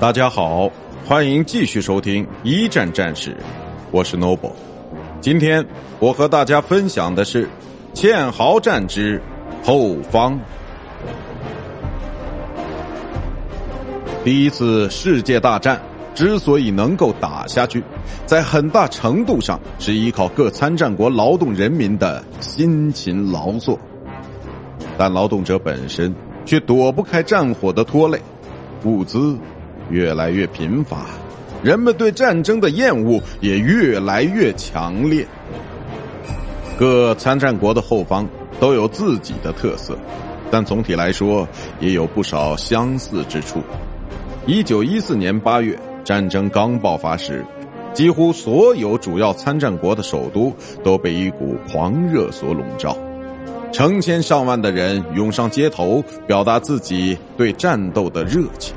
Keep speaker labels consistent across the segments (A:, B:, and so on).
A: 大家好，欢迎继续收听一战战史，我是 Noble。今天我和大家分享的是堑壕战之后方。第一次世界大战之所以能够打下去，在很大程度上是依靠各参战国劳动人民的辛勤劳作，但劳动者本身却躲不开战火的拖累，物资。越来越贫乏，人们对战争的厌恶也越来越强烈。各参战国的后方都有自己的特色，但总体来说也有不少相似之处。一九一四年八月，战争刚爆发时，几乎所有主要参战国的首都都被一股狂热所笼罩，成千上万的人涌上街头，表达自己对战斗的热情。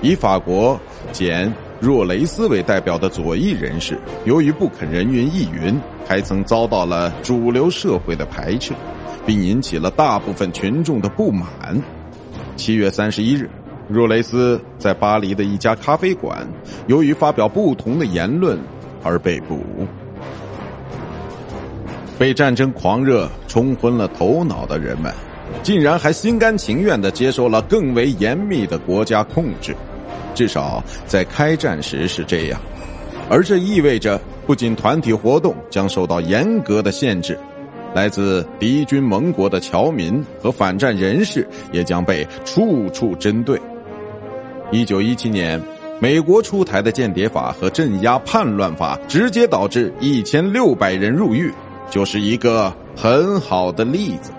A: 以法国简若雷斯为代表的左翼人士，由于不肯人云亦云，还曾遭到了主流社会的排斥，并引起了大部分群众的不满。七月三十一日，若雷斯在巴黎的一家咖啡馆，由于发表不同的言论而被捕。被战争狂热冲昏了头脑的人们，竟然还心甘情愿地接受了更为严密的国家控制。至少在开战时是这样，而这意味着不仅团体活动将受到严格的限制，来自敌军盟国的侨民和反战人士也将被处处针对。一九一七年，美国出台的间谍法和镇压叛乱法直接导致一千六百人入狱，就是一个很好的例子。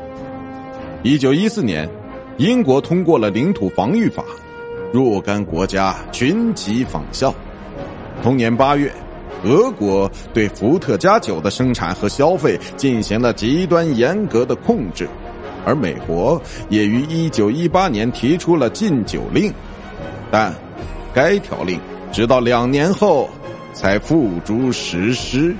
A: 一九一四年，英国通过了领土防御法。若干国家群起仿效。同年八月，俄国对伏特加酒的生产和消费进行了极端严格的控制，而美国也于一九一八年提出了禁酒令，但该条令直到两年后才付诸实施。